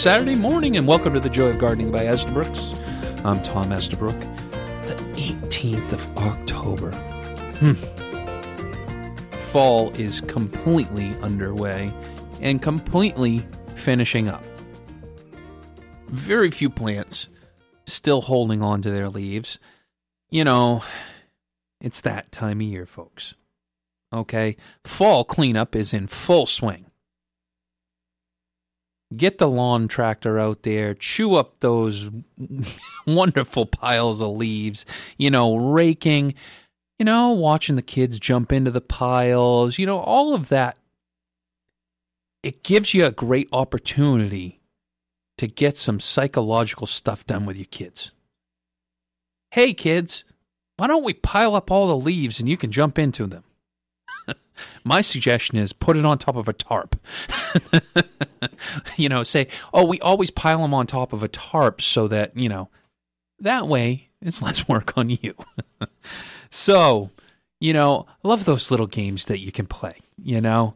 Saturday morning, and welcome to the Joy of Gardening by Estabrooks. I'm Tom Estabrook. The 18th of October. Hmm. Fall is completely underway and completely finishing up. Very few plants still holding on to their leaves. You know, it's that time of year, folks. Okay? Fall cleanup is in full swing. Get the lawn tractor out there, chew up those wonderful piles of leaves, you know, raking, you know, watching the kids jump into the piles, you know, all of that. It gives you a great opportunity to get some psychological stuff done with your kids. Hey, kids, why don't we pile up all the leaves and you can jump into them? My suggestion is put it on top of a tarp. you know, say, oh, we always pile them on top of a tarp so that, you know, that way it's less work on you. so, you know, I love those little games that you can play, you know.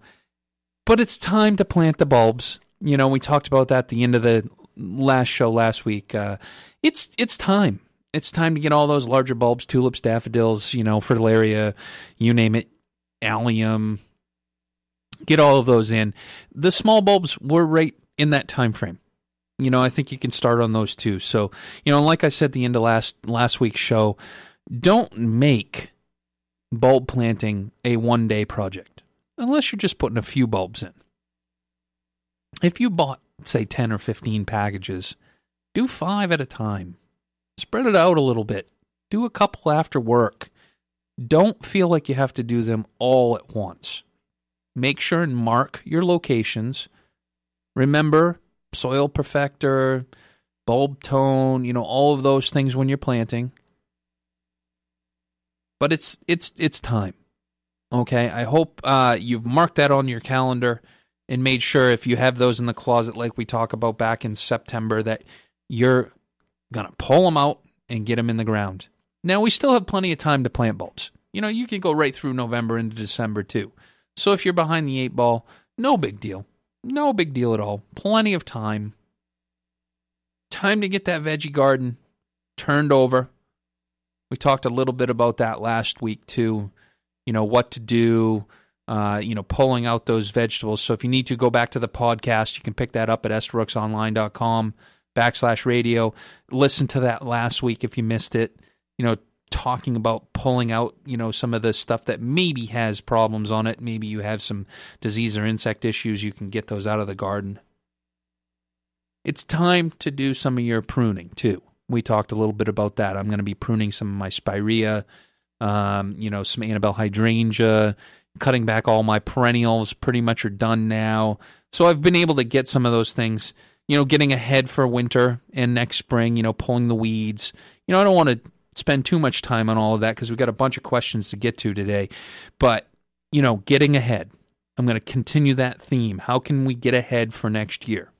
But it's time to plant the bulbs. You know, we talked about that at the end of the last show last week. Uh, it's it's time. It's time to get all those larger bulbs, tulips, daffodils, you know, fritillaria, you name it, allium. Get all of those in. The small bulbs were right in that time frame. You know, I think you can start on those too. So, you know, like I said at the end of last last week's show, don't make bulb planting a one day project unless you're just putting a few bulbs in. If you bought, say, 10 or 15 packages, do five at a time. Spread it out a little bit. Do a couple after work. Don't feel like you have to do them all at once. Make sure and mark your locations. Remember soil perfector, bulb tone, you know, all of those things when you're planting. But it's it's it's time. Okay, I hope uh, you've marked that on your calendar and made sure if you have those in the closet, like we talk about back in September, that you're gonna pull them out and get them in the ground. Now we still have plenty of time to plant bulbs. You know, you can go right through November into December too. So if you're behind the eight ball, no big deal. No big deal at all. Plenty of time. Time to get that veggie garden turned over. We talked a little bit about that last week too. You know, what to do, uh, you know, pulling out those vegetables. So if you need to go back to the podcast, you can pick that up at estabrooksonline.com backslash radio. Listen to that last week if you missed it. You know, talking about pulling out, you know, some of the stuff that maybe has problems on it. Maybe you have some disease or insect issues. You can get those out of the garden. It's time to do some of your pruning too. We talked a little bit about that. I'm going to be pruning some of my spirea, um, you know, some Annabelle hydrangea, cutting back all my perennials. Pretty much are done now. So I've been able to get some of those things, you know, getting ahead for winter and next spring. You know, pulling the weeds. You know, I don't want to spend too much time on all of that because we've got a bunch of questions to get to today. But, you know, getting ahead. I'm going to continue that theme. How can we get ahead for next year?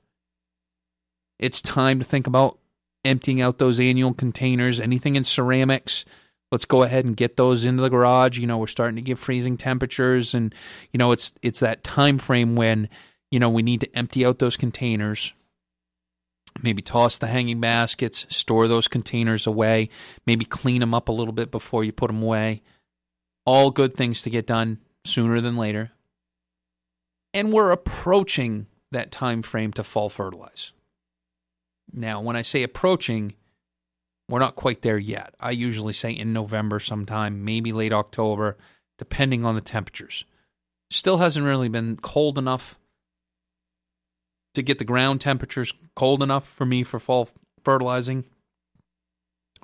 It's time to think about emptying out those annual containers, anything in ceramics. Let's go ahead and get those into the garage. You know, we're starting to get freezing temperatures and you know, it's it's that time frame when, you know, we need to empty out those containers maybe toss the hanging baskets, store those containers away, maybe clean them up a little bit before you put them away. All good things to get done sooner than later. And we're approaching that time frame to fall fertilize. Now, when I say approaching, we're not quite there yet. I usually say in November sometime, maybe late October, depending on the temperatures. Still hasn't really been cold enough to get the ground temperatures cold enough for me for fall fertilizing,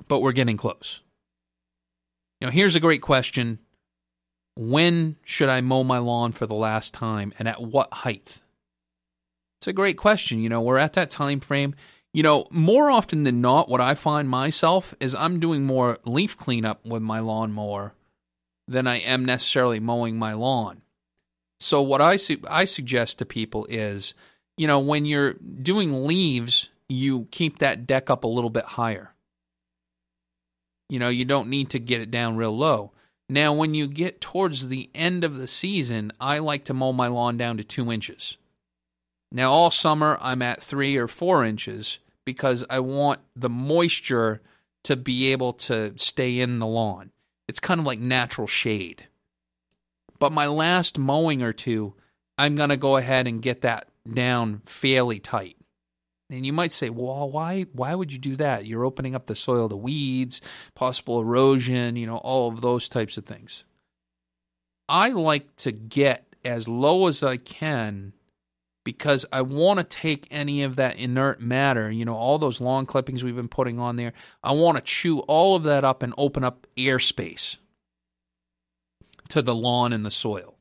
but we're getting close. You know, here's a great question. When should I mow my lawn for the last time and at what height? It's a great question. You know, we're at that time frame. You know, more often than not, what I find myself is I'm doing more leaf cleanup with my lawnmower than I am necessarily mowing my lawn. So what I su- I suggest to people is you know, when you're doing leaves, you keep that deck up a little bit higher. You know, you don't need to get it down real low. Now, when you get towards the end of the season, I like to mow my lawn down to two inches. Now, all summer, I'm at three or four inches because I want the moisture to be able to stay in the lawn. It's kind of like natural shade. But my last mowing or two, I'm going to go ahead and get that down fairly tight. And you might say, well, why why would you do that? You're opening up the soil to weeds, possible erosion, you know, all of those types of things. I like to get as low as I can because I want to take any of that inert matter, you know, all those lawn clippings we've been putting on there. I want to chew all of that up and open up airspace to the lawn and the soil.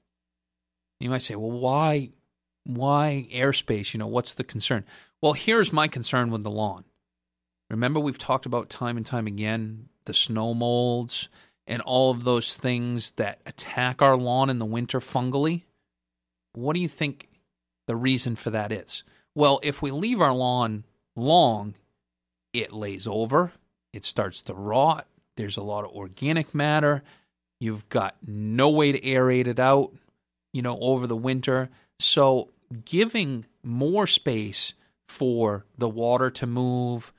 You might say, well, why, why airspace? You know, what's the concern? Well, here's my concern with the lawn. Remember, we've talked about time and time again the snow molds and all of those things that attack our lawn in the winter fungally. What do you think the reason for that is? Well, if we leave our lawn long, it lays over, it starts to rot, there's a lot of organic matter, you've got no way to aerate it out, you know, over the winter. So, giving more space for the water to move,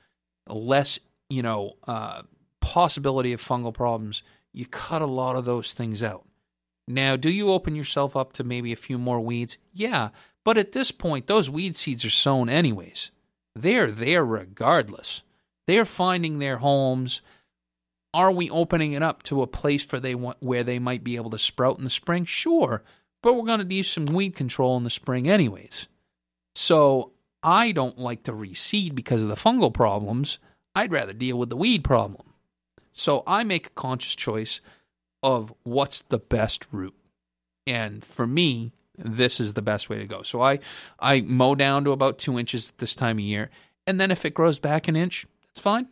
less, you know, uh, possibility of fungal problems, you cut a lot of those things out. Now, do you open yourself up to maybe a few more weeds? Yeah, but at this point, those weed seeds are sown anyways. They're there regardless. They're finding their homes. Are we opening it up to a place for they want, where they might be able to sprout in the spring? Sure, but we're going to do some weed control in the spring anyways. So I don't like to reseed because of the fungal problems. I'd rather deal with the weed problem. So I make a conscious choice of what's the best route. And for me, this is the best way to go. So I I mow down to about two inches this time of year, and then if it grows back an inch, that's fine.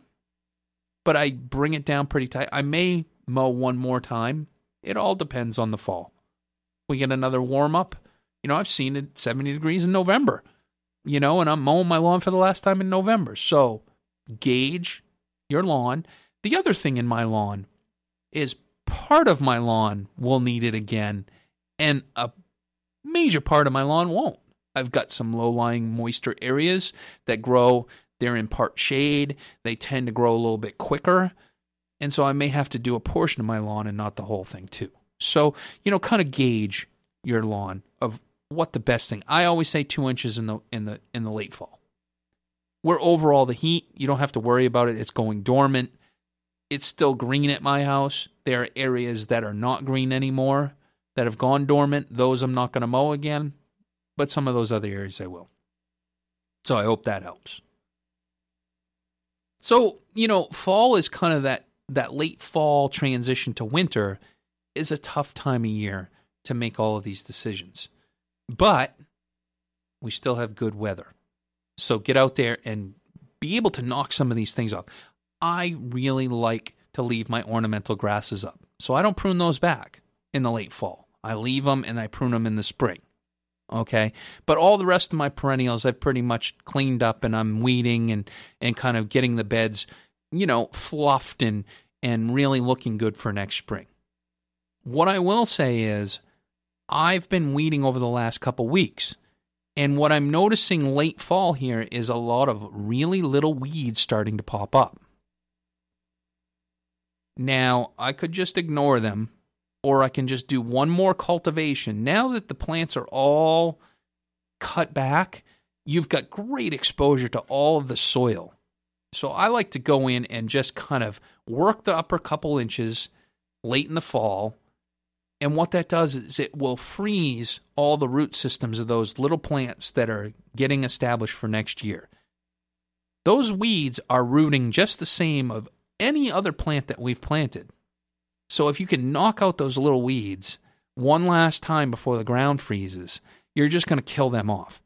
But I bring it down pretty tight. I may mow one more time. It all depends on the fall. We get another warm up. You know, I've seen it 70 degrees in November. You know, and I'm mowing my lawn for the last time in November. So gauge your lawn. The other thing in my lawn is part of my lawn will need it again, and a major part of my lawn won't. I've got some low lying moisture areas that grow, they're in part shade, they tend to grow a little bit quicker. And so I may have to do a portion of my lawn and not the whole thing too. So, you know, kind of gauge your lawn of what the best thing. I always say two inches in the in the in the late fall. Where overall the heat, you don't have to worry about it. It's going dormant. It's still green at my house. There are areas that are not green anymore that have gone dormant. Those I'm not going to mow again, but some of those other areas I will. So I hope that helps. So, you know, fall is kind of that that late fall transition to winter is a tough time of year to make all of these decisions. But we still have good weather. So get out there and be able to knock some of these things off. I really like to leave my ornamental grasses up. So I don't prune those back in the late fall. I leave them and I prune them in the spring. Okay. But all the rest of my perennials I've pretty much cleaned up and I'm weeding and, and kind of getting the beds, you know, fluffed and, and really looking good for next spring. What I will say is I've been weeding over the last couple weeks. And what I'm noticing late fall here is a lot of really little weeds starting to pop up. Now, I could just ignore them or I can just do one more cultivation. Now that the plants are all cut back, you've got great exposure to all of the soil. So I like to go in and just kind of work the upper couple inches late in the fall. And what that does is it will freeze all the root systems of those little plants that are getting established for next year. Those weeds are rooting just the same of any other plant that we've planted. So if you can knock out those little weeds one last time before the ground freezes, you're just going to kill them off.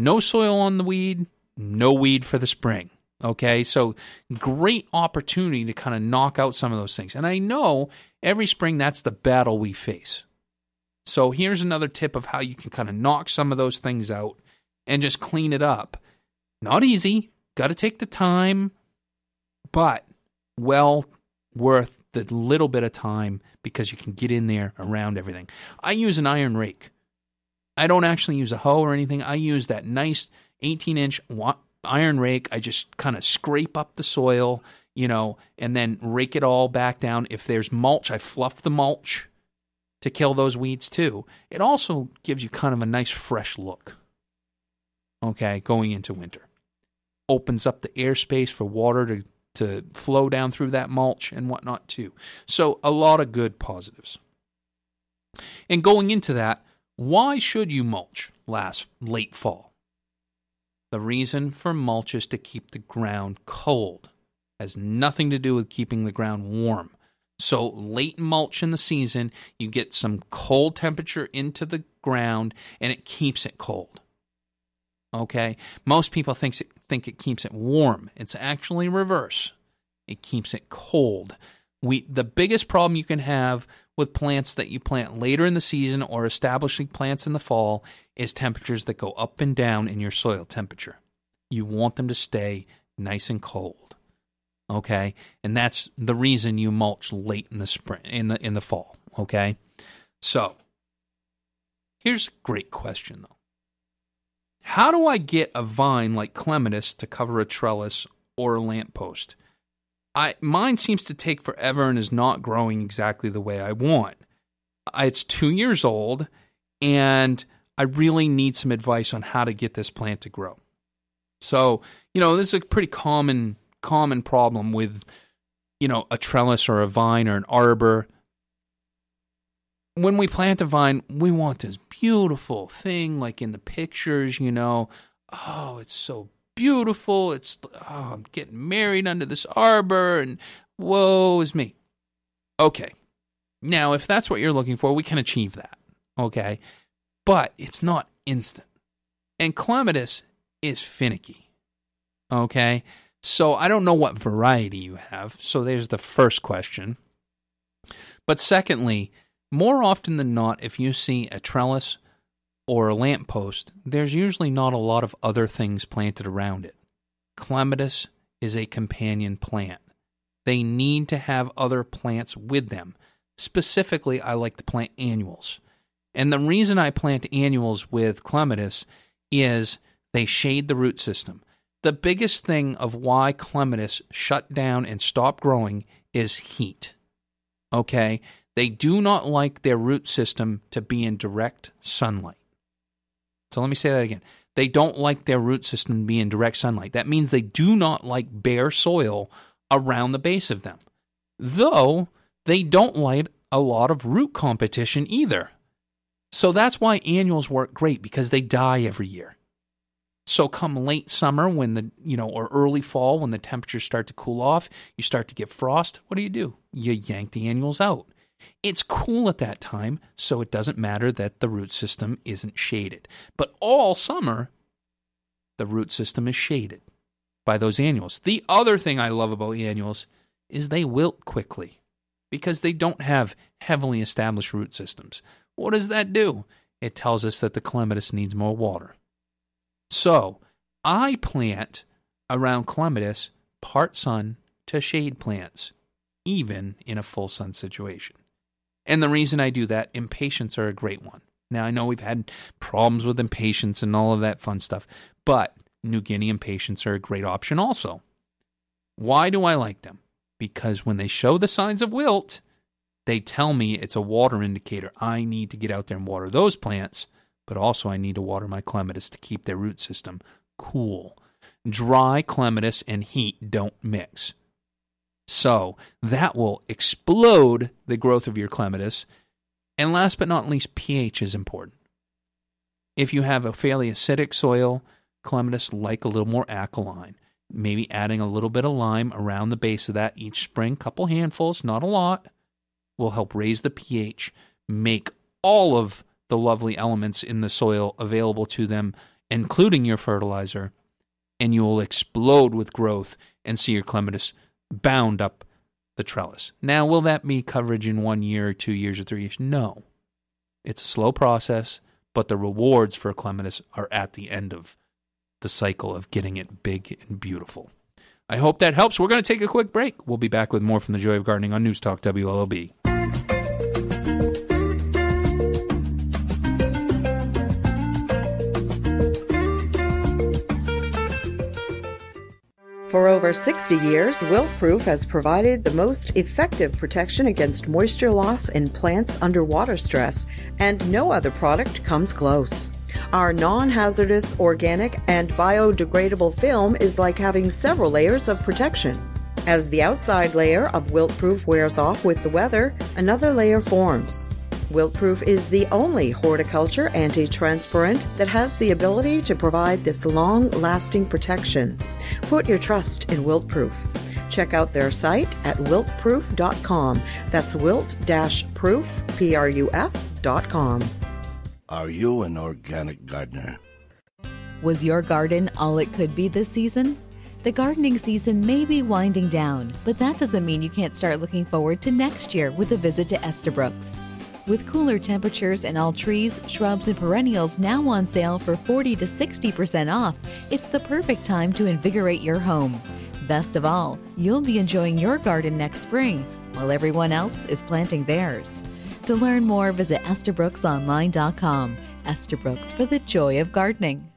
No soil on the weed, no weed for the spring. Okay, so great opportunity to kind of knock out some of those things. And I know every spring that's the battle we face. So here's another tip of how you can kind of knock some of those things out and just clean it up. Not easy, got to take the time, but well worth the little bit of time because you can get in there around everything. I use an iron rake. I don't actually use a hoe or anything. I use that nice 18 inch iron rake. I just kind of scrape up the soil, you know, and then rake it all back down. If there's mulch, I fluff the mulch to kill those weeds too. It also gives you kind of a nice fresh look. Okay, going into winter. Opens up the airspace for water to, to flow down through that mulch and whatnot too. So, a lot of good positives. And going into that, why should you mulch last late fall? The reason for mulch is to keep the ground cold. It has nothing to do with keeping the ground warm. So late mulch in the season, you get some cold temperature into the ground and it keeps it cold. Okay? Most people think it, think it keeps it warm. It's actually reverse. It keeps it cold. We the biggest problem you can have with plants that you plant later in the season or establishing plants in the fall is temperatures that go up and down in your soil temperature. You want them to stay nice and cold okay? And that's the reason you mulch late in the spring in the in the fall, okay? So, here's a great question though. How do I get a vine like clematis to cover a trellis or a lamppost? I mine seems to take forever and is not growing exactly the way I want. It's 2 years old and I really need some advice on how to get this plant to grow. So, you know, this is a pretty common common problem with, you know, a trellis or a vine or an arbor. When we plant a vine, we want this beautiful thing, like in the pictures, you know. Oh, it's so beautiful. It's, oh, I'm getting married under this arbor, and woe is me. Okay. Now, if that's what you're looking for, we can achieve that. Okay. But it's not instant. And clematis is finicky. Okay. So I don't know what variety you have. So there's the first question. But secondly, more often than not, if you see a trellis or a lamppost, there's usually not a lot of other things planted around it. Clematis is a companion plant. They need to have other plants with them. Specifically, I like to plant annuals. And the reason I plant annuals with clematis is they shade the root system. The biggest thing of why clematis shut down and stop growing is heat. Okay? They do not like their root system to be in direct sunlight. So let me say that again. They don't like their root system to be in direct sunlight. That means they do not like bare soil around the base of them. Though they don't like a lot of root competition either. So that's why annuals work great because they die every year. So come late summer when the, you know, or early fall when the temperatures start to cool off, you start to get frost, what do you do? You yank the annuals out. It's cool at that time, so it doesn't matter that the root system isn't shaded. But all summer, the root system is shaded by those annuals. The other thing I love about annuals is they wilt quickly because they don't have heavily established root systems. What does that do? It tells us that the clematis needs more water. So I plant around clematis part sun to shade plants, even in a full sun situation. And the reason I do that, impatiens are a great one. Now, I know we've had problems with impatiens and all of that fun stuff, but New Guinea impatiens are a great option also. Why do I like them? Because when they show the signs of wilt, they tell me it's a water indicator. I need to get out there and water those plants but also I need to water my clematis to keep their root system cool. Dry clematis and heat don't mix. So that will explode the growth of your clematis. And last but not least, pH is important. If you have a fairly acidic soil, clematis like a little more alkaline. Maybe adding a little bit of lime around the base of that each spring, couple handfuls, not a lot, will help raise the pH, make all of the lovely elements in the soil available to them, including your fertilizer, and you will explode with growth and see your clematis bound up the trellis. Now, will that be coverage in one year, or two years, or three years? No. It's a slow process, but the rewards for clematis are at the end of the cycle of getting it big and beautiful. I hope that helps. We're going to take a quick break. We'll be back with more from the Joy of Gardening on News Talk WLOB. For over 60 years, Wilt-Pruf has provided the most effective protection against moisture loss in plants under water stress, and no other product comes close. Our non hazardous, organic, and biodegradable film is like having several layers of protection. As the outside layer of Wilt-Pruf wears off with the weather, another layer forms. Wilt-Pruf is the only horticulture anti transparent that has the ability to provide this long lasting protection. Put your trust in Wilt-Pruf. Check out their site at wiltpruf.com. That's wilt proof, P R U F.com. Are you an organic gardener? Was your garden all it could be this season? The gardening season may be winding down, but that doesn't mean you can't start looking forward to next year with a visit to Estabrooks. With cooler temperatures and all trees, shrubs, and perennials now on sale for 40 to 60% off, it's the perfect time to invigorate your home. Best of all, you'll be enjoying your garden next spring while everyone else is planting theirs. To learn more, visit EstabrooksOnline.com. Estabrooks for the joy of gardening.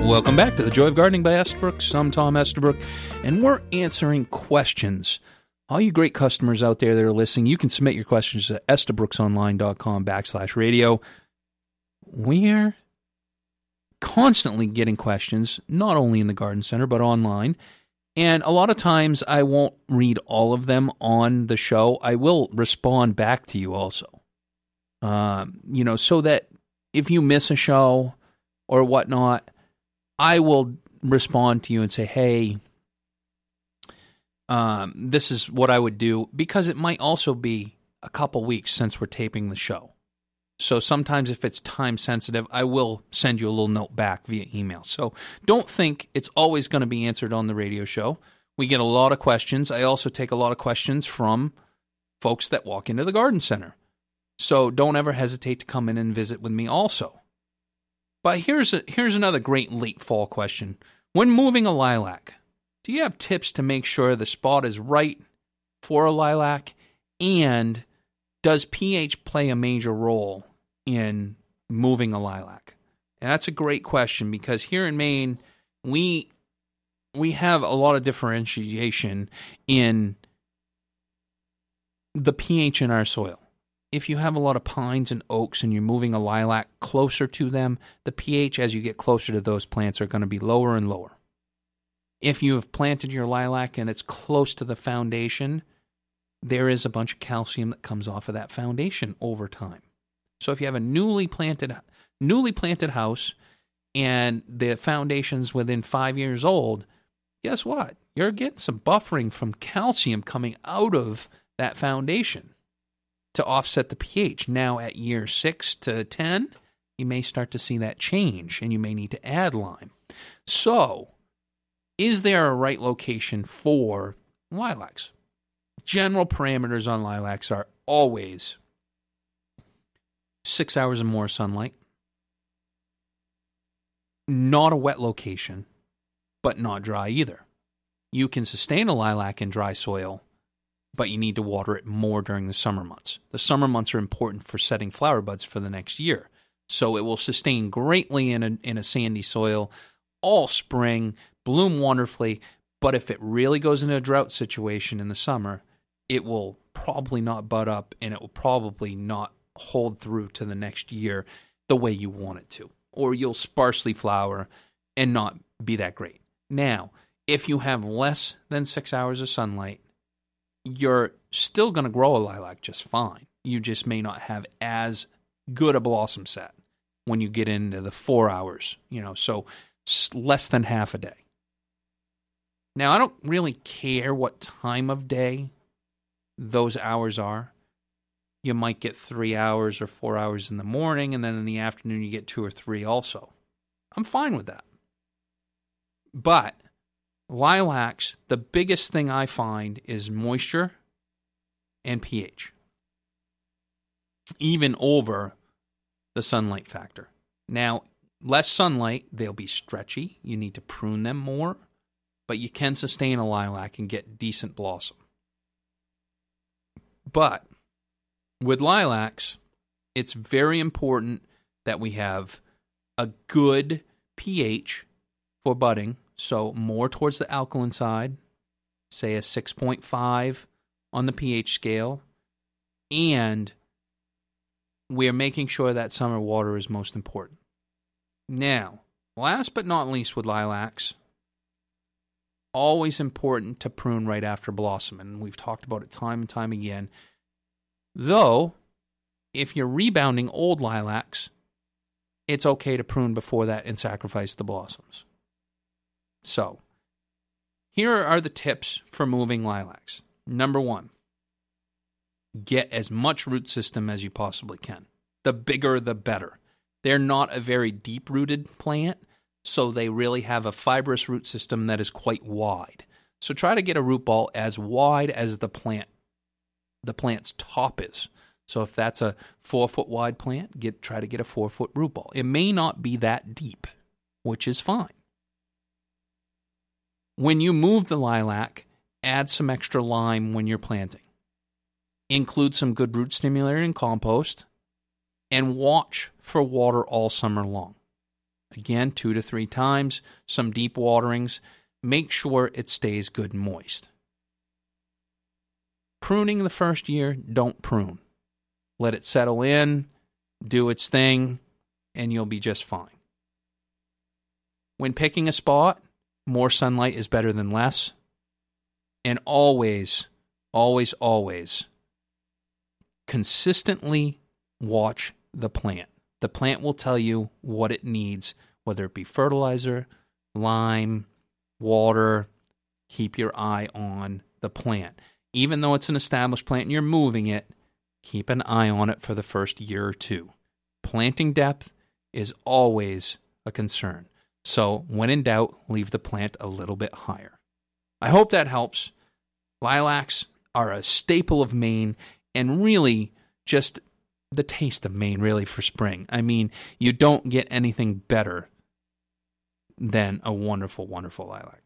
Welcome back to the Joy of Gardening by Estabrook. I'm Tom Estabrook, and we're answering questions. All you great customers out there that are listening, you can submit your questions at estabrooksonline.com backslash radio. We're constantly getting questions, not only in the garden center, but online. And a lot of times I won't read all of them on the show. I will respond back to you also. Um, you know, so that if you miss a show or whatnot, I will respond to you and say, hey, um, this is what I would do because it might also be a couple weeks since we're taping the show. So sometimes if it's time sensitive, I will send you a little note back via email. So don't think it's always going to be answered on the radio show. We get a lot of questions. I also take a lot of questions from folks that walk into the garden center. So don't ever hesitate to come in and visit with me also. But here's a, here's another great late fall question. When moving a lilac, do you have tips to make sure the spot is right for a lilac? And does pH play a major role in moving a lilac? And that's a great question because here in Maine, we we have a lot of differentiation in the pH in our soil if you have a lot of pines and oaks and you're moving a lilac closer to them, the pH as you get closer to those plants are going to be lower and lower. If you have planted your lilac and it's close to the foundation, there is a bunch of calcium that comes off of that foundation over time. So if you have a newly planted newly planted house and the foundation's within 5 years old, guess what? You're getting some buffering from calcium coming out of that foundation to offset the pH. Now, at year six to 10, you may start to see that change and you may need to add lime. So, is there a right location for lilacs? General parameters on lilacs are always six hours and more sunlight, not a wet location, but not dry either. You can sustain a lilac in dry soil but you need to water it more during the summer months. The summer months are important for setting flower buds for the next year. So it will sustain greatly in a, in a sandy soil all spring, bloom wonderfully. But if it really goes into a drought situation in the summer, it will probably not bud up and it will probably not hold through to the next year the way you want it to. Or you'll sparsely flower and not be that great. Now, if you have less than six hours of sunlight, you're still going to grow a lilac just fine. You just may not have as good a blossom set when you get into the four hours, you know, so less than half a day. Now, I don't really care what time of day those hours are. You might get three hours or four hours in the morning, and then in the afternoon, you get two or three also. I'm fine with that. But lilacs, the biggest thing I find is moisture and pH, even over the sunlight factor. Now, less sunlight, they'll be stretchy. You need to prune them more, but you can sustain a lilac and get decent blossom. But with lilacs, it's very important that we have a good pH for budding, so more towards the alkaline side, say a 6.5 on the pH scale, and we're making sure that summer water is most important. Now, last but not least with lilacs, always important to prune right after blossom, and we've talked about it time and time again. Though, if you're rebounding old lilacs, it's okay to prune before that and sacrifice the blossoms. So, here are the tips for moving lilacs. Number one, get as much root system as you possibly can. The bigger, the better. They're not a very deep rooted plant, so they really have a fibrous root system that is quite wide. So try to get a root ball as wide as the plant the plant's top is. So if that's a four foot wide plant, get try to get a four foot root ball. It may not be that deep, which is fine. When you move the lilac, add some extra lime when you're planting. Include some good root stimulator and compost, and watch for water all summer long. Again, two to three times, some deep waterings. Make sure it stays good and moist. Pruning the first year, don't prune. Let it settle in, do its thing, and you'll be just fine. When picking a spot, more sunlight is better than less. And always, always, always consistently watch the plant. The plant will tell you what it needs, whether it be fertilizer, lime, water. Keep your eye on the plant. Even though it's an established plant and you're moving it, keep an eye on it for the first year or two. Planting depth is always a concern. So, when in doubt, leave the plant a little bit higher. I hope that helps. Lilacs are a staple of Maine and really just the taste of Maine, really, for spring. I mean, you don't get anything better than a wonderful, wonderful lilac.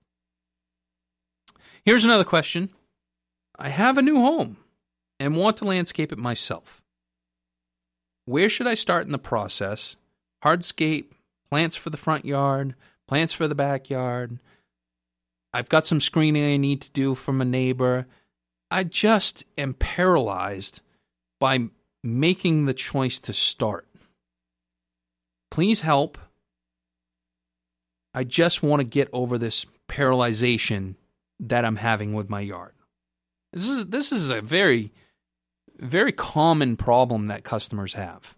Here's another question I have a new home and want to landscape it myself. Where should I start in the process? Hardscape, plants for the front yard, plants for the backyard. I've got some screening I need to do from a neighbor. I just am paralyzed by making the choice to start. Please help. I just want to get over this paralyzation that I'm having with my yard. This is this is a very very common problem that customers have.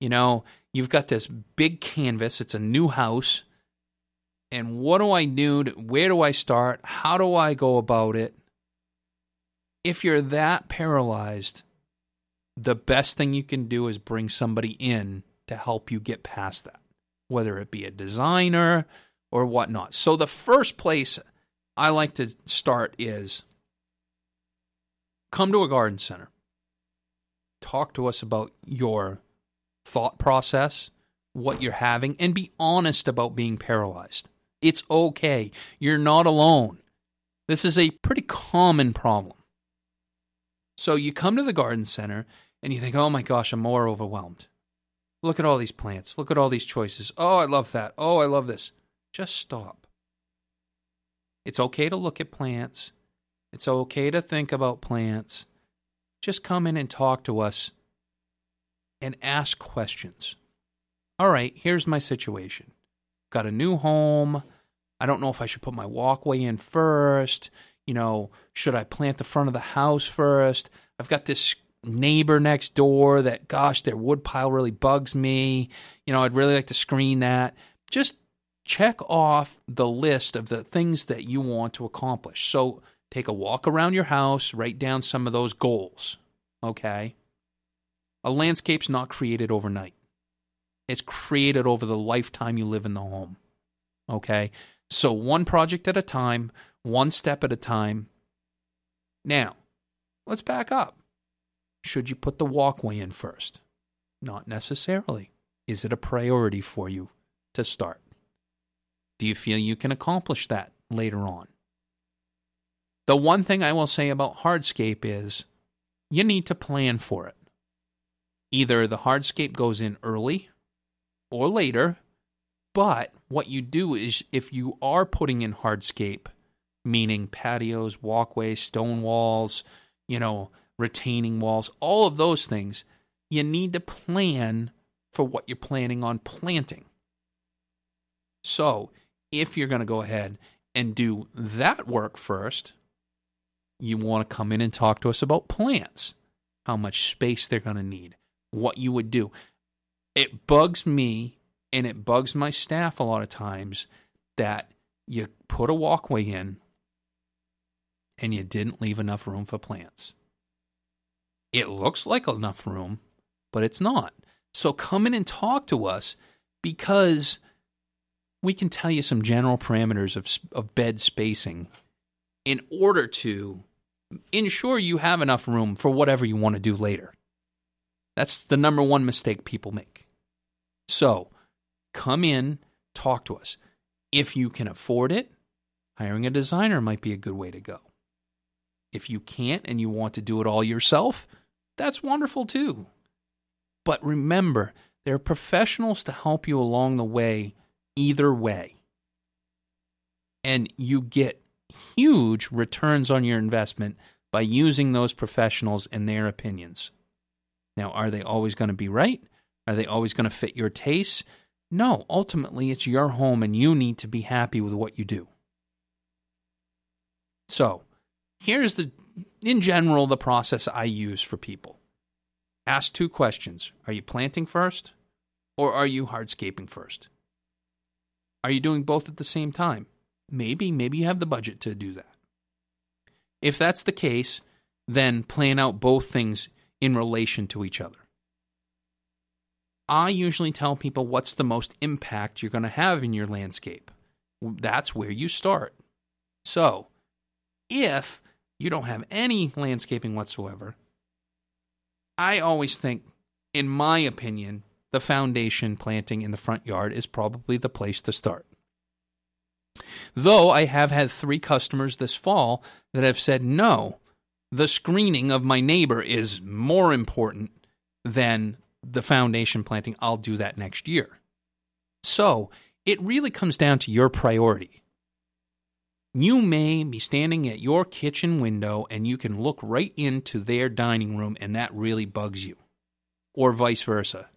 You know, You've got this big canvas, it's a new house. And what do I do? Where do I start? How do I go about it? If you're that paralyzed, the best thing you can do is bring somebody in to help you get past that, whether it be a designer or whatnot. So, the first place I like to start is come to a garden center. Talk to us about your thought process, what you're having, and be honest about being paralyzed. It's okay. You're not alone. This is a pretty common problem. So you come to the garden center and you think, oh my gosh, I'm more overwhelmed. Look at all these plants. Look at all these choices. Oh, I love that. Oh, I love this. Just stop. It's okay to look at plants. It's okay to think about plants. Just come in and talk to us and ask questions. All right, here's my situation. Got a new home. I don't know if I should put my walkway in first. You know, should I plant the front of the house first? I've got this neighbor next door that, gosh, their wood pile really bugs me. You know, I'd really like to screen that. Just check off the list of the things that you want to accomplish. So take a walk around your house, write down some of those goals. Okay. A landscape's not created overnight. It's created over the lifetime you live in the home. Okay? So one project at a time, one step at a time. Now, let's back up. Should you put the walkway in first? Not necessarily. Is it a priority for you to start? Do you feel you can accomplish that later on? The one thing I will say about hardscape is you need to plan for it either the hardscape goes in early or later. But what you do is if you are putting in hardscape, meaning patios, walkways, stone walls, you know, retaining walls, all of those things, you need to plan for what you're planning on planting. So, if you're going to go ahead and do that work first, you want to come in and talk to us about plants, how much space they're going to need, what you would do. It bugs me and it bugs my staff a lot of times that you put a walkway in and you didn't leave enough room for plants. It looks like enough room, but it's not. So come in and talk to us because we can tell you some general parameters of, of bed spacing in order to ensure you have enough room for whatever you want to do later. That's the number one mistake people make. So come in, talk to us. If you can afford it, hiring a designer might be a good way to go. If you can't and you want to do it all yourself, that's wonderful too. But remember, there are professionals to help you along the way, either way. And you get huge returns on your investment by using those professionals and their opinions. Now, are they always going to be right? Are they always going to fit your tastes? No, ultimately, it's your home and you need to be happy with what you do. So, here's the, in general, the process I use for people ask two questions Are you planting first or are you hardscaping first? Are you doing both at the same time? Maybe, maybe you have the budget to do that. If that's the case, then plan out both things in relation to each other. I usually tell people what's the most impact you're going to have in your landscape. That's where you start. So, if you don't have any landscaping whatsoever, I always think, in my opinion, the foundation planting in the front yard is probably the place to start. Though I have had three customers this fall that have said, no, the screening of my neighbor is more important than the foundation planting. I'll do that next year. So it really comes down to your priority. You may be standing at your kitchen window and you can look right into their dining room, and that really bugs you, or vice versa.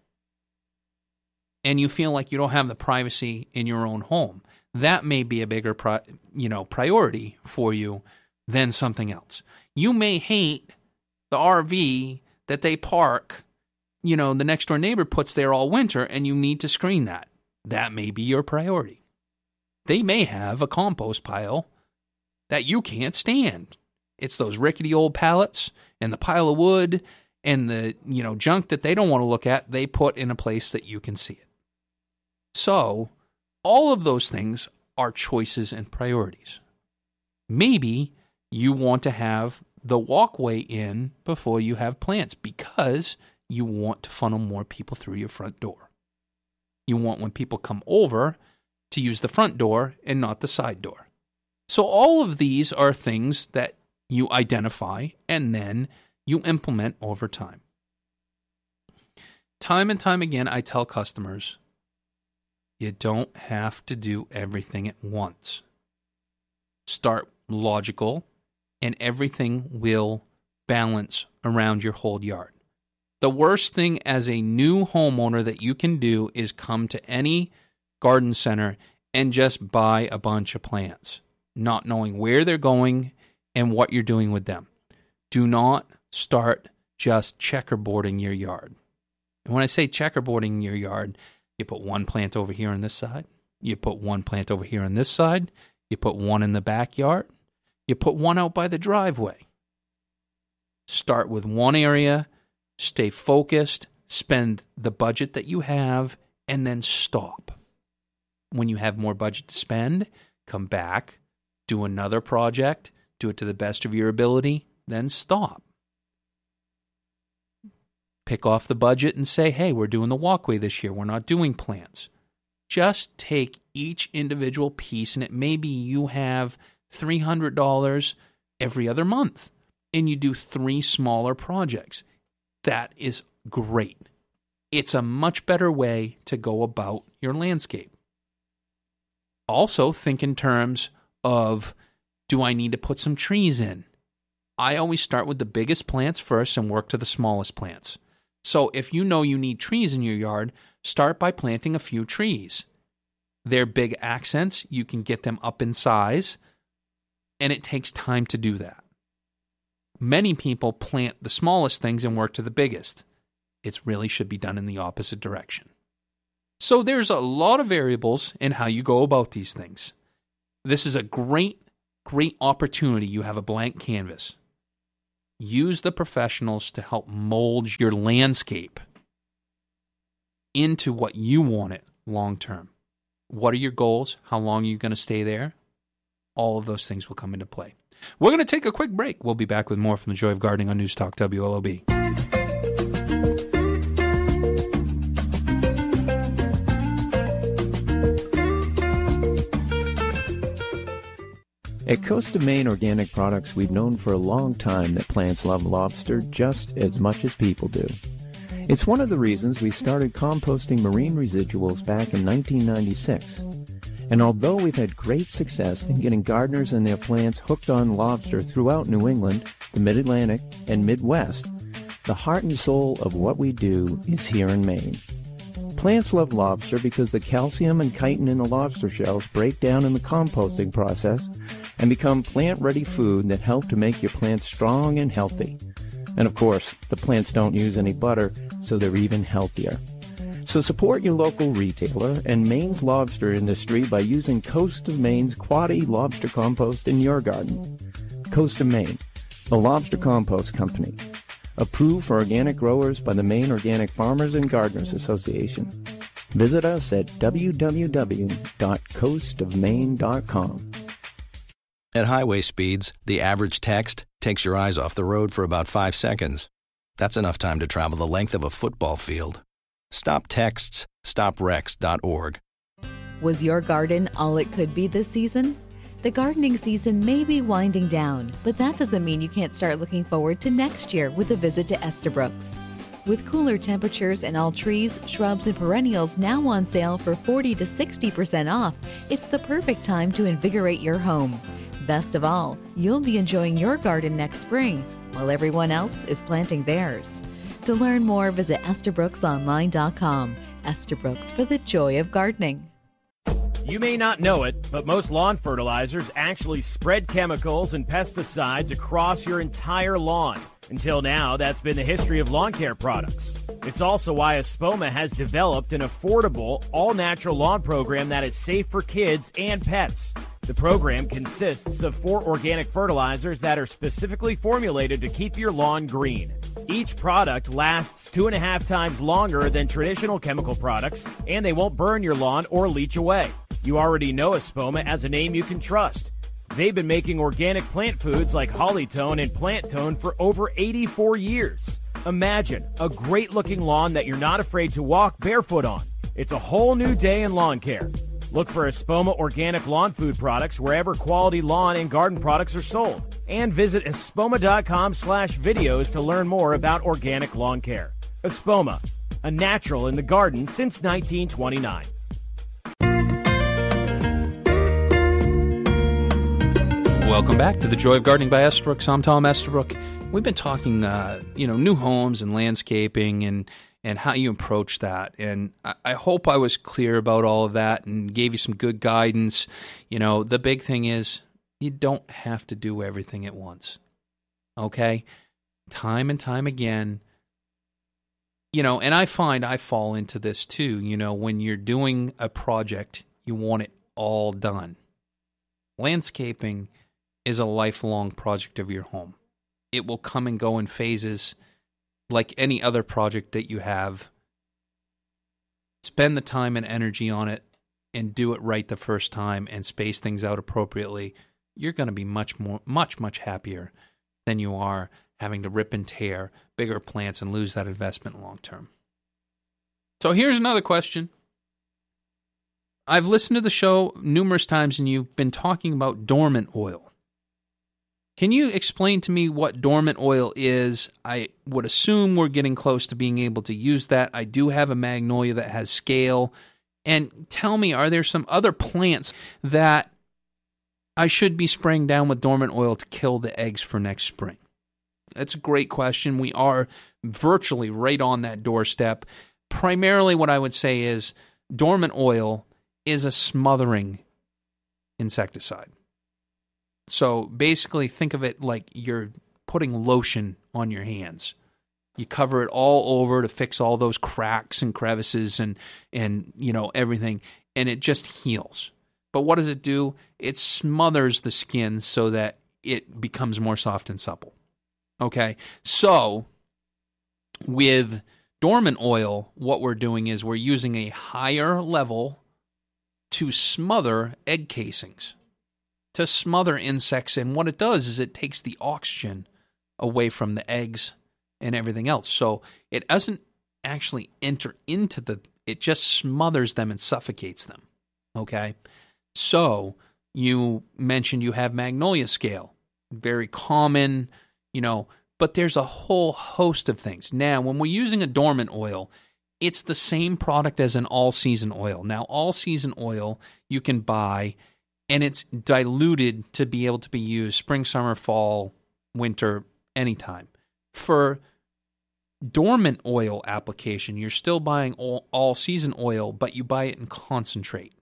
And you feel like you don't have the privacy in your own home that may be a bigger pri- you know priority for you than something else. You may hate the RV that they park, you know, the next door neighbor puts there all winter and you need to screen that. That may be your priority. They may have a compost pile that you can't stand. It's those rickety old pallets and the pile of wood and the, you know, junk that they don't want to look at, they put in a place that you can see it. So, all of those things are choices and priorities. Maybe you want to have the walkway in before you have plants because you want to funnel more people through your front door. You want when people come over to use the front door and not the side door. So, all of these are things that you identify and then you implement over time. Time and time again, I tell customers you don't have to do everything at once. Start logical, and everything will balance around your whole yard. The worst thing as a new homeowner that you can do is come to any garden center and just buy a bunch of plants, not knowing where they're going and what you're doing with them. Do not start just checkerboarding your yard. And when I say checkerboarding your yard, you put one plant over here on this side. You put one plant over here on this side. You put one in the backyard. You put one out by the driveway. Start with one area, stay focused, spend the budget that you have, and then stop. When you have more budget to spend, come back, do another project, do it to the best of your ability, then stop pick off the budget and say, hey, we're doing the walkway this year. We're not doing plants. Just take each individual piece, and it may be you have $300 every other month and you do three smaller projects. That is great. It's a much better way to go about your landscape. Also, think in terms of do I need to put some trees in? I always start with the biggest plants first and work to the smallest plants. So if you know you need trees in your yard, start by planting a few trees. They're big accents, you can get them up in size, and it takes time to do that. Many people plant the smallest things and work to the biggest. It really should be done in the opposite direction. So there's a lot of variables in how you go about these things. This is a great, great opportunity. You have a blank canvas. Use the professionals to help mold your landscape into what you want it long term. What are your goals? How long are you going to stay there? All of those things will come into play. We're going to take a quick break. We'll be back with more from the Joy of Gardening on News Talk WLOB. At Coast of Maine Organic Products, we've known for a long time that plants love lobster just as much as people do. It's one of the reasons we started composting marine residuals back in 1996. And although we've had great success in getting gardeners and their plants hooked on lobster throughout New England, the Mid-Atlantic, and Midwest, the heart and soul of what we do is here in Maine. Plants love lobster because the calcium and chitin in the lobster shells break down in the composting process and become plant-ready food that help to make your plants strong and healthy. And of course, the plants don't use any butter, so they're even healthier. So support your local retailer and Maine's lobster industry by using Coast of Maine's Quality Lobster Compost in your garden. Coast of Maine, a lobster compost company. Approved for organic growers by the Maine Organic Farmers and Gardeners Association. Visit us at www.coastofmaine.com. At highway speeds, the average text takes your eyes off the road for about five seconds. That's enough time to travel the length of a football field. Stop texts, stoprex.org. Was your garden all it could be this season? The gardening season may be winding down, but that doesn't mean you can't start looking forward to next year with a visit to Estabrooks. With cooler temperatures and all trees, shrubs, and perennials now on sale for 40 to 60% off, it's the perfect time to invigorate your home. Best of all, you'll be enjoying your garden next spring while everyone else is planting theirs. To learn more, visit EstabrooksOnline.com. Estabrooks for the joy of gardening. You may not know it, but most lawn fertilizers actually spread chemicals and pesticides across your entire lawn. Until now, that's been the history of lawn care products. It's also why Espoma has developed an affordable, all natural lawn program that is safe for kids and pets. The program consists of four organic fertilizers that are specifically formulated to keep your lawn green. Each product lasts two and a half times longer than traditional chemical products, and they won't burn your lawn or leach away. You already know Espoma as a name you can trust. They've been making organic plant foods like Holly-tone and Plant Tone for over 84 years. Imagine a great looking lawn that you're not afraid to walk barefoot on. It's a whole new day in lawn care. Look for Espoma organic lawn food products wherever quality lawn and garden products are sold. And visit espoma.com slash videos to learn more about organic lawn care. Espoma, a natural in the garden since 1929. Welcome back to the Joy of Gardening by Estabrooks. I'm Tom Estabrook. We've been talking, uh, you know, new homes and landscaping and and how you approach that. And I, I hope I was clear about all of that and gave you some good guidance. You know, the big thing is you don't have to do everything at once. Okay, time and time again. You know, and I find I fall into this too. You know, when you're doing a project, you want it all done. Landscaping is a lifelong project of your home. It will come and go in phases like any other project that you have. Spend the time and energy on it and do it right the first time and space things out appropriately. You're going to be much more much much happier than you are having to rip and tear bigger plants and lose that investment long term. So here's another question. I've listened to the show numerous times and you've been talking about dormant oil. Can you explain to me what dormant oil is? I would assume we're getting close to being able to use that. I do have a magnolia that has scale. And tell me, are there some other plants that I should be spraying down with dormant oil to kill the eggs for next spring? That's a great question. We are virtually right on that doorstep. Primarily, what I would say is dormant oil is a smothering insecticide. So basically, think of it like you're putting lotion on your hands. You cover it all over to fix all those cracks and crevices and and you know everything, and it just heals. But what does it do? It smothers the skin so that it becomes more soft and supple. Okay, so with dormant oil, what we're doing is we're using a higher level to smother egg casings, to smother insects. And what it does is it takes the oxygen away from the eggs and everything else. So it doesn't actually enter into the, it just smothers them and suffocates them. Okay. So you mentioned you have magnolia scale, very common, you know, but there's a whole host of things. Now, when we're using a dormant oil, it's the same product as an all season oil. Now, all season oil you can buy and it's diluted to be able to be used spring, summer, fall, winter, anytime. For dormant oil application, you're still buying all, all season oil, but you buy it in concentrate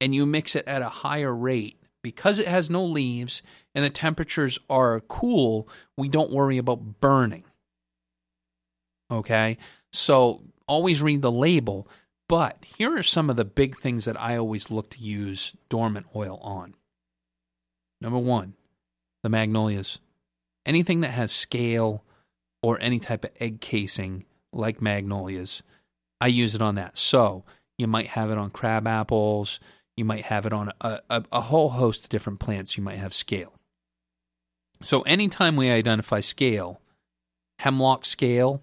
and you mix it at a higher rate because it has no leaves and the temperatures are cool, we don't worry about burning. Okay? So always read the label. But here are some of the big things that I always look to use dormant oil on. Number one, the magnolias. Anything that has scale or any type of egg casing like magnolias, I use it on that. So you might have it on crab apples. You might have it on a, a, a whole host of different plants. You might have scale. So anytime we identify scale, hemlock scale,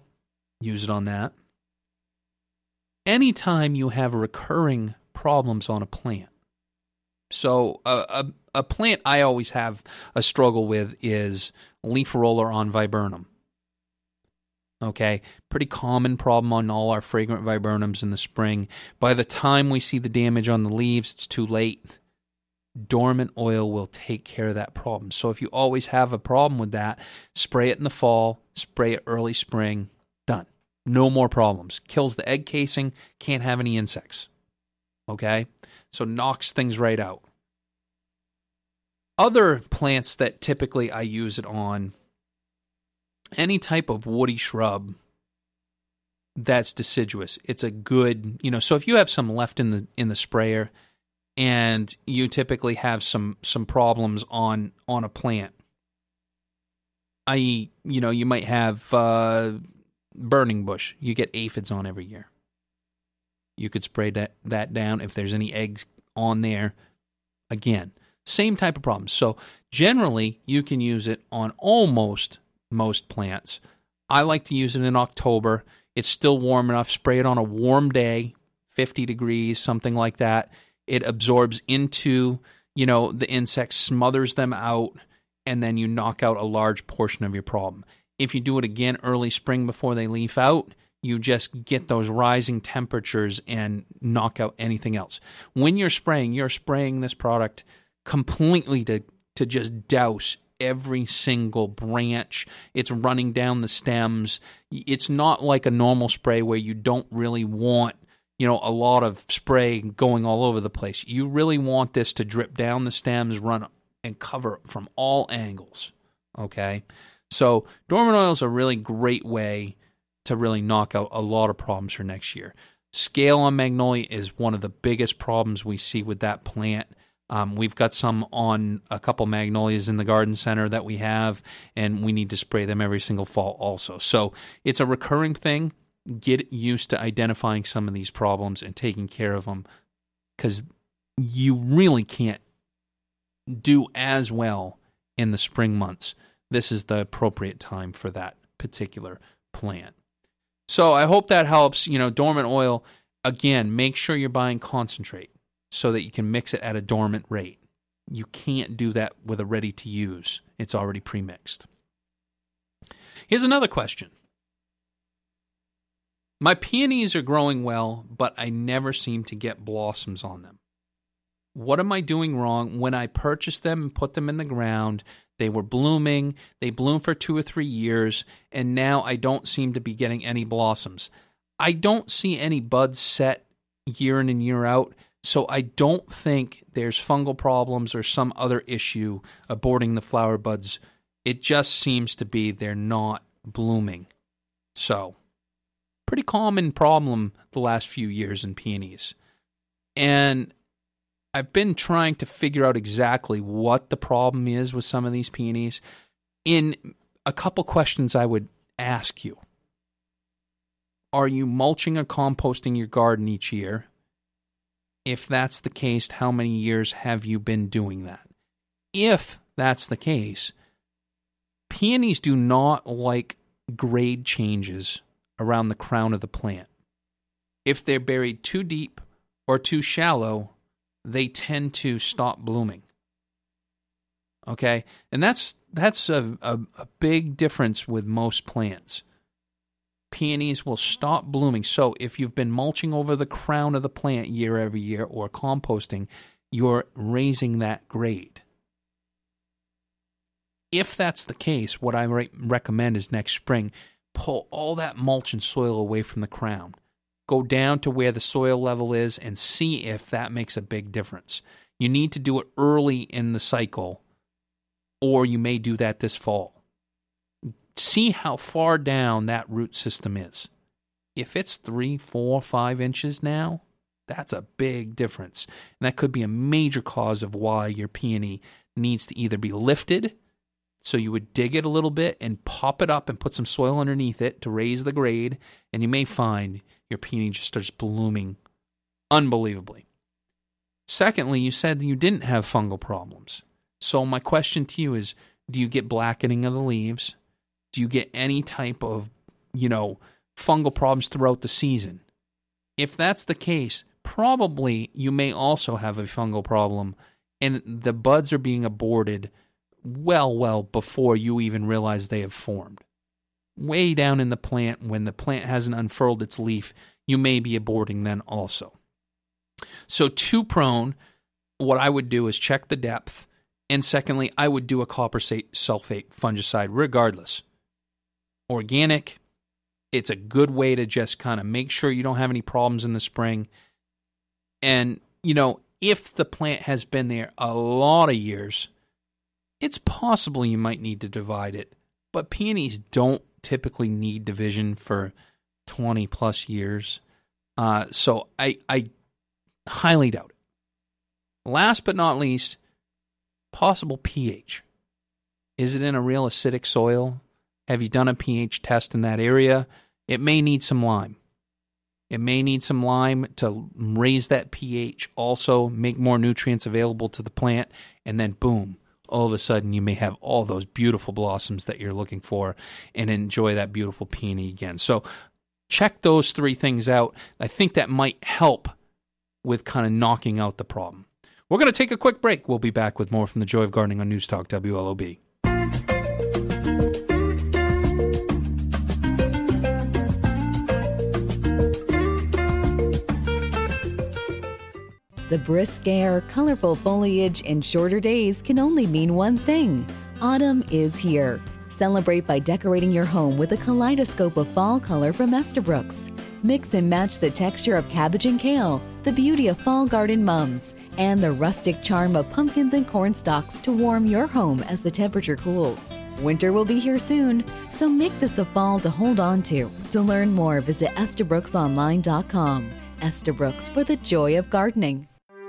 use it on that. Anytime you have recurring problems on a plant. So a, a, a plant I always have a struggle with is leaf roller on viburnum. Okay, pretty common problem on all our fragrant viburnums in the spring. By the time we see the damage on the leaves, it's too late. Dormant oil will take care of that problem. So if you always have a problem with that, spray it in the fall, spray it early spring, done. No more problems. Kills the egg casing, can't have any insects. Okay? So knocks things right out. Other plants that typically I use it on any type of woody shrub that's deciduous. It's a good, you know, so if you have some left in the in the sprayer and you typically have some some problems on on a plant, i.e., you know, you might have uh, burning bush. You get aphids on every year. You could spray that that down if there's any eggs on there. Again, same type of problem. So generally, you can use it on almost most plants. I like to use it in October. It's still warm enough. Spray it on a warm day, 50 degrees, something like that. It absorbs into, you know, the insects, smothers them out, and then you knock out a large portion of your problem. If you do it again early spring before they leaf out, you just get those rising temperatures and knock out anything else. When you're spraying, you're spraying this product completely to to just douse every single branch. It's running down the stems. It's not like a normal spray where you don't really want, you know, a lot of spray going all over the place. You really want this to drip down the stems, run and cover from all angles. Okay? So, dormant oil is a really great way to really knock out a lot of problems for next year. Scale on magnolia is one of the biggest problems we see with that plant. Um, we've got some on a couple magnolias in the garden center that we have, and we need to spray them every single fall also. So it's a recurring thing. Get used to identifying some of these problems and taking care of them because you really can't do as well in the spring months. This is the appropriate time for that particular plant. So I hope that helps. You know, dormant oil, again, make sure you're buying concentrate so that you can mix it at a dormant rate. You can't do that with a ready to use, it's already pre-mixed. Here's another question. My peonies are growing well, but I never seem to get blossoms on them. What am I doing wrong? When I purchase them and put them in the ground, they were blooming, they bloomed for two or three years, and now I don't seem to be getting any blossoms. I don't see any buds set year in and year out, so I don't think there's fungal problems or some other issue aborting the flower buds. It just seems to be they're not blooming. So, pretty common problem the last few years in peonies. And I've been trying to figure out exactly what the problem is with some of these peonies. In a couple questions, I would ask you Are you mulching or composting your garden each year? If that's the case, how many years have you been doing that? If that's the case, peonies do not like grade changes around the crown of the plant. If they're buried too deep or too shallow, they tend to stop blooming. Okay, and that's that's a, a, a, big difference with most plants. Peonies will stop blooming. So if you've been mulching over the crown of the plant year every year or composting, you're raising that grade. If that's the case, what I re- recommend is next spring, pull all that mulch and soil away from the crown go down to where the soil level is and see if that makes a big difference. You need to do it early in the cycle, or you may do that this fall. See how far down that root system is. If it's three, four, five inches now, that's a big difference. And that could be a major cause of why your peony needs to either be lifted so you would dig it a little bit and pop it up and put some soil underneath it to raise the grade, and you may find your peony just starts blooming unbelievably. Secondly, you said you didn't have fungal problems. So my question to you is, do you get blackening of the leaves? Do you get any type of, you know, fungal problems throughout the season? If that's the case, probably you may also have a fungal problem and the buds are being aborted well, well before you even realize they have formed. Way down in the plant, when the plant hasn't unfurled its leaf, you may be aborting then also. So, too prone, what I would do is check the depth. And secondly, I would do a copper sulfate fungicide regardless. Organic, it's a good way to just kind of make sure you don't have any problems in the spring. And, you know, if the plant has been there a lot of years, it's possible you might need to divide it, but peonies don't typically need division for 20 plus years. Uh, so I, I highly doubt it. Last but not least, possible pH. Is it in a real acidic soil? Have you done a pH test in that area? It may need some lime. It may need some lime to raise that pH, also make more nutrients available to the plant, and then boom, all of a sudden you may have all those beautiful blossoms that you're looking for and enjoy that beautiful peony again. So check those three things out. I think that might help with kind of knocking out the problem. We're going to take a quick break. We'll be back with more from the Joy of Gardening on News Talk WLOB. The brisk air, colorful foliage, and shorter days can only mean one thing autumn is here. Celebrate by decorating your home with a kaleidoscope of fall color from Estabrooks. Mix and match the texture of cabbage and kale, the beauty of fall garden mums, and the rustic charm of pumpkins and corn stalks to warm your home as the temperature cools. Winter will be here soon, so make this a fall to hold on to. To learn more, visit EstabrooksOnline.com. Estabrooks for the joy of gardening.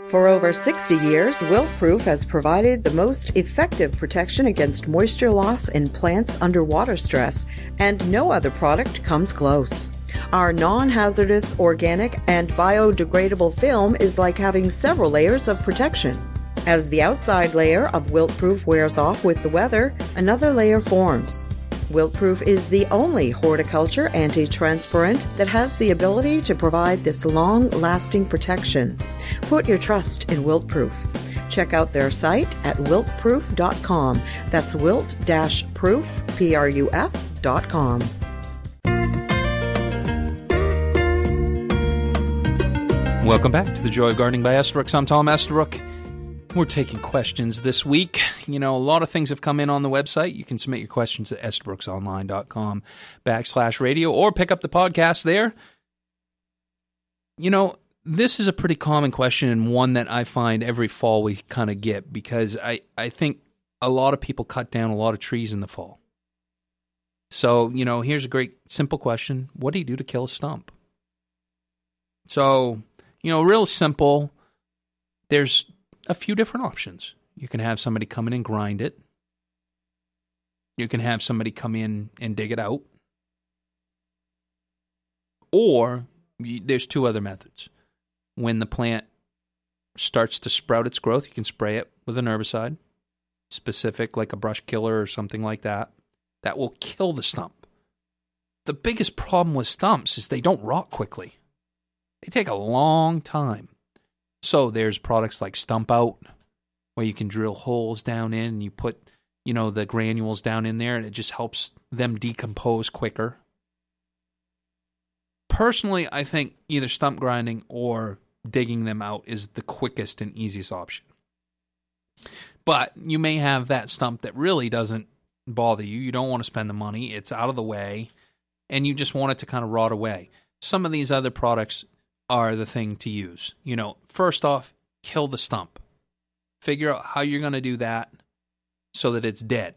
For over 60 years, Wilt-Pruf has provided the most effective protection against moisture loss in plants under water stress, and no other product comes close. Our non hazardous, organic, and biodegradable film is like having several layers of protection. As the outside layer of Wilt-Pruf wears off with the weather, another layer forms. Wilt-Pruf is the only horticulture anti transparent that has the ability to provide this long lasting protection. Put your trust in Wilt-Pruf. Check out their site at wiltpruf.com. That's wilt-pruf, P-R-U-F dot com. Welcome back to the Joy of Gardening by Estabrook. I'm Tom Estabrook. We're taking questions this week. You know, a lot of things have come in on the website. You can submit your questions at estabrooksonline.com backslash radio or pick up the podcast there. You know, this is a pretty common question and one that I find every fall we kind of get because I, I think a lot of people cut down a lot of trees in the fall. So, you know, here's a great simple question What do you do to kill a stump? So, you know, real simple. There's a few different options. You can have somebody come in and grind it. You can have somebody come in and dig it out. Or there's two other methods. When the plant starts to sprout its growth, you can spray it with an herbicide, specific like a brush killer or something like that. That will kill the stump. The biggest problem with stumps is they don't rot quickly. They take a long time. So there's products like Stump Out, where you can drill holes down in and you put, you know, the granules down in there and it just helps them decompose quicker. Personally, I think either stump grinding or digging them out is the quickest and easiest option. But you may have that stump that really doesn't bother you. You don't want to spend the money, it's out of the way, and you just want it to kind of rot away. Some of these other products are the thing to use. You know, first off, kill the stump. Figure out how you're going to do that so that it's dead.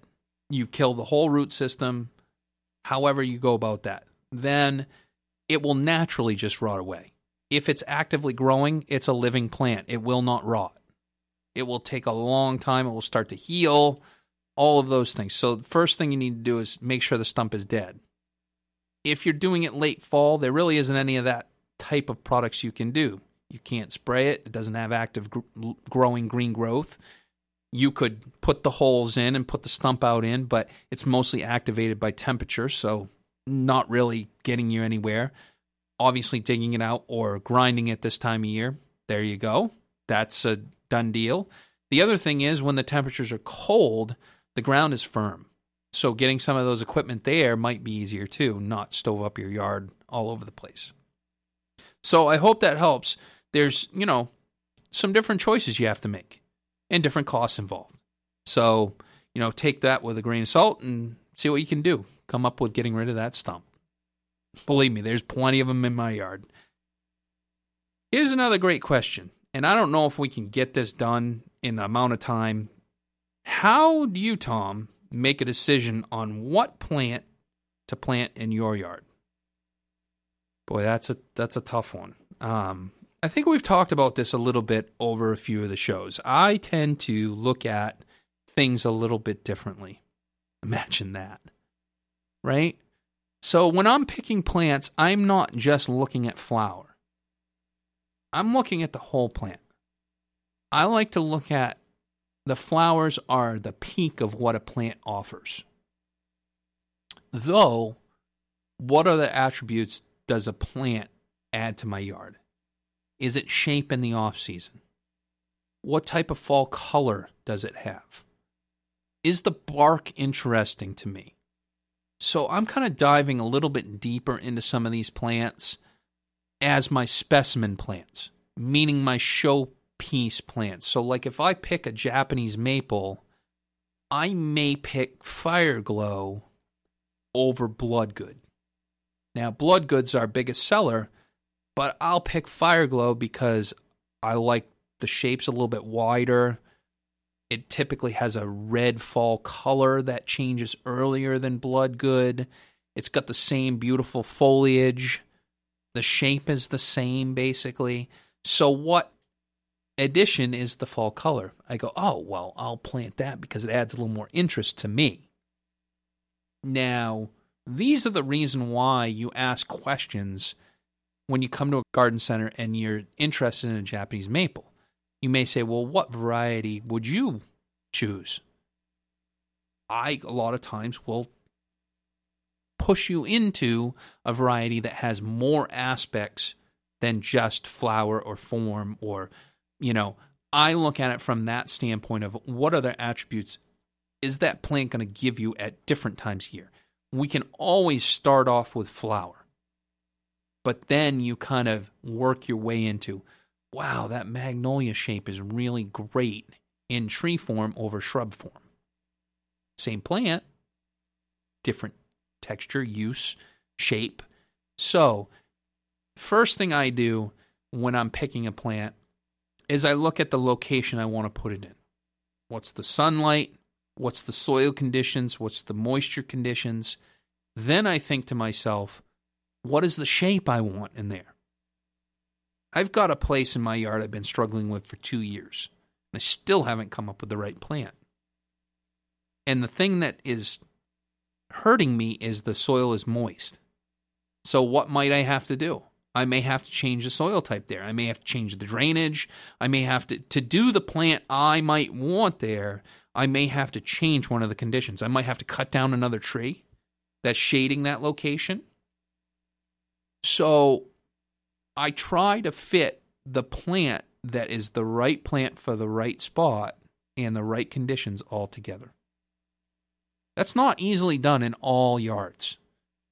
You've killed the whole root system, however you go about that. Then it will naturally just rot away. If it's actively growing, it's a living plant. It will not rot. It will take a long time. It will start to heal, all of those things. So, the first thing you need to do is make sure the stump is dead. If you're doing it late fall, there really isn't any of that type of products you can do. You can't spray it, it doesn't have active gr- growing green growth. You could put the holes in and put the stump out in, but it's mostly activated by temperature, so not really getting you anywhere. Obviously, digging it out or grinding it this time of year, there you go. That's a done deal. The other thing is when the temperatures are cold, the ground is firm. So getting some of those equipment there might be easier too, not stove up your yard all over the place. So I hope that helps. There's, you know, some different choices you have to make and different costs involved. So, you know, take that with a grain of salt and see what you can do. Come up with getting rid of that stump. Believe me, there's plenty of them in my yard. Here's another great question, and I don't know if we can get this done in the amount of time. How do you, Tom, make a decision on what plant to plant in your yard? Boy, that's a that's a tough one. Um, I think we've talked about this a little bit over a few of the shows. I tend to look at things a little bit differently. Imagine that, right? So when I'm picking plants, I'm not just looking at flower. I'm looking at the whole plant. I like to look at the flowers are the peak of what a plant offers. Though, what are the attributes does a plant add to my yard? Is it shape in the off season? What type of fall color does it have? Is the bark interesting to me? So I'm kind of diving a little bit deeper into some of these plants as my specimen plants, meaning my showpiece plants. So, like if I pick a Japanese maple, I may pick Fireglow over Bloodgood. Now, Bloodgood's our biggest seller, but I'll pick Fireglow because I like the shapes a little bit wider. It typically has a red fall color that changes earlier than Bloodgood. It's got the same beautiful foliage. The shape is the same, basically. So, what addition is the fall color? I go, oh, well, I'll plant that because it adds a little more interest to me. Now, these are the reason why you ask questions when you come to a garden center and you're interested in a Japanese maple. You may say, well, what variety would you choose? I, a lot of times, will push you into a variety that has more aspects than just flower or form or, you know, I look at it from that standpoint of what other attributes is that plant going to give you at different times a year. We can always start off with flower, but then you kind of work your way into, wow, that magnolia shape is really great in tree form over shrub form. Same plant, different texture, use, shape. So, first thing I do when I'm picking a plant is I look at the location I want to put it in. What's the sunlight? What's the soil conditions? What's the moisture conditions? Then I think to myself, what is the shape I want in there? I've got a place in my yard I've been struggling with for two years. And I still haven't come up with the right plant. And the thing that is hurting me is the soil is moist. So, what might I have to do? I may have to change the soil type there. I may have to change the drainage. I may have to, to do the plant I might want there, I may have to change one of the conditions. I might have to cut down another tree that's shading that location. So I try to fit the plant that is the right plant for the right spot and the right conditions all together. That's not easily done in all yards.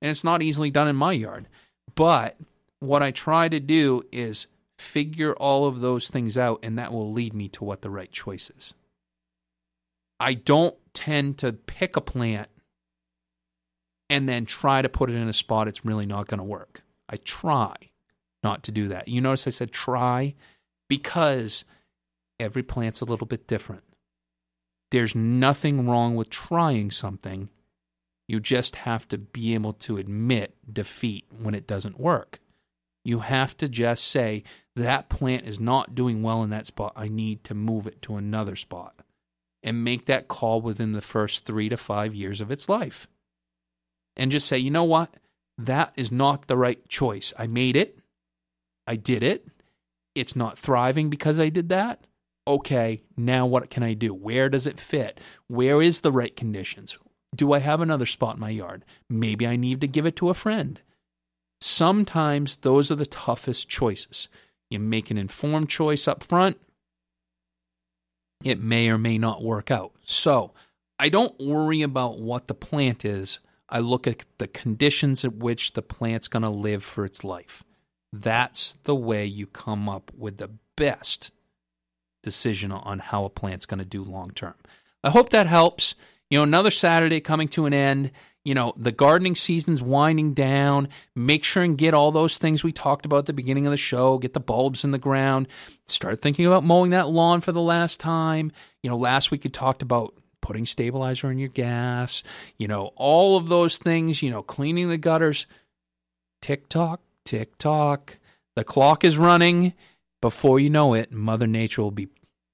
And it's not easily done in my yard. But what I try to do is figure all of those things out, and that will lead me to what the right choice is. I don't tend to pick a plant and then try to put it in a spot it's really not going to work. I try not to do that. You notice I said try because every plant's a little bit different. There's nothing wrong with trying something. You just have to be able to admit defeat when it doesn't work. You have to just say, that plant is not doing well in that spot. I need to move it to another spot and make that call within the first three to five years of its life. And just say, you know what? That is not the right choice. I made it. I did it. It's not thriving because I did that. Okay, now what can I do? Where does it fit? Where is the right conditions? Do I have another spot in my yard? Maybe I need to give it to a friend. Sometimes those are the toughest choices. You make an informed choice up front, it may or may not work out. So I don't worry about what the plant is. I look at the conditions at which the plant's going to live for its life. That's the way you come up with the best decision on how a plant's going to do long term. I hope that helps. You know, another Saturday coming to an end you know, the gardening season's winding down. Make sure and get all those things we talked about at the beginning of the show. Get the bulbs in the ground. Start thinking about mowing that lawn for the last time. You know, last week we talked about putting stabilizer in your gas, you know, all of those things, you know, cleaning the gutters. Tick tock, tick tock. The clock is running. Before you know it, Mother Nature will be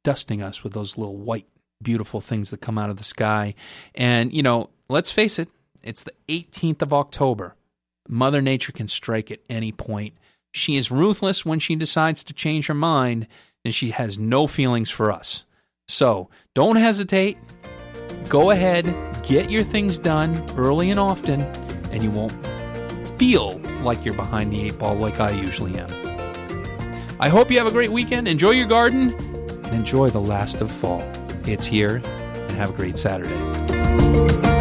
dusting us with those little white, beautiful things that come out of the sky. And, you know, let's face it, it's the 18th of October. Mother Nature can strike at any point. She is ruthless when she decides to change her mind, and she has no feelings for us. So don't hesitate. Go ahead, get your things done early and often, and you won't feel like you're behind the eight ball like I usually am. I hope you have a great weekend. Enjoy your garden and enjoy the last of fall. It's here, and have a great Saturday.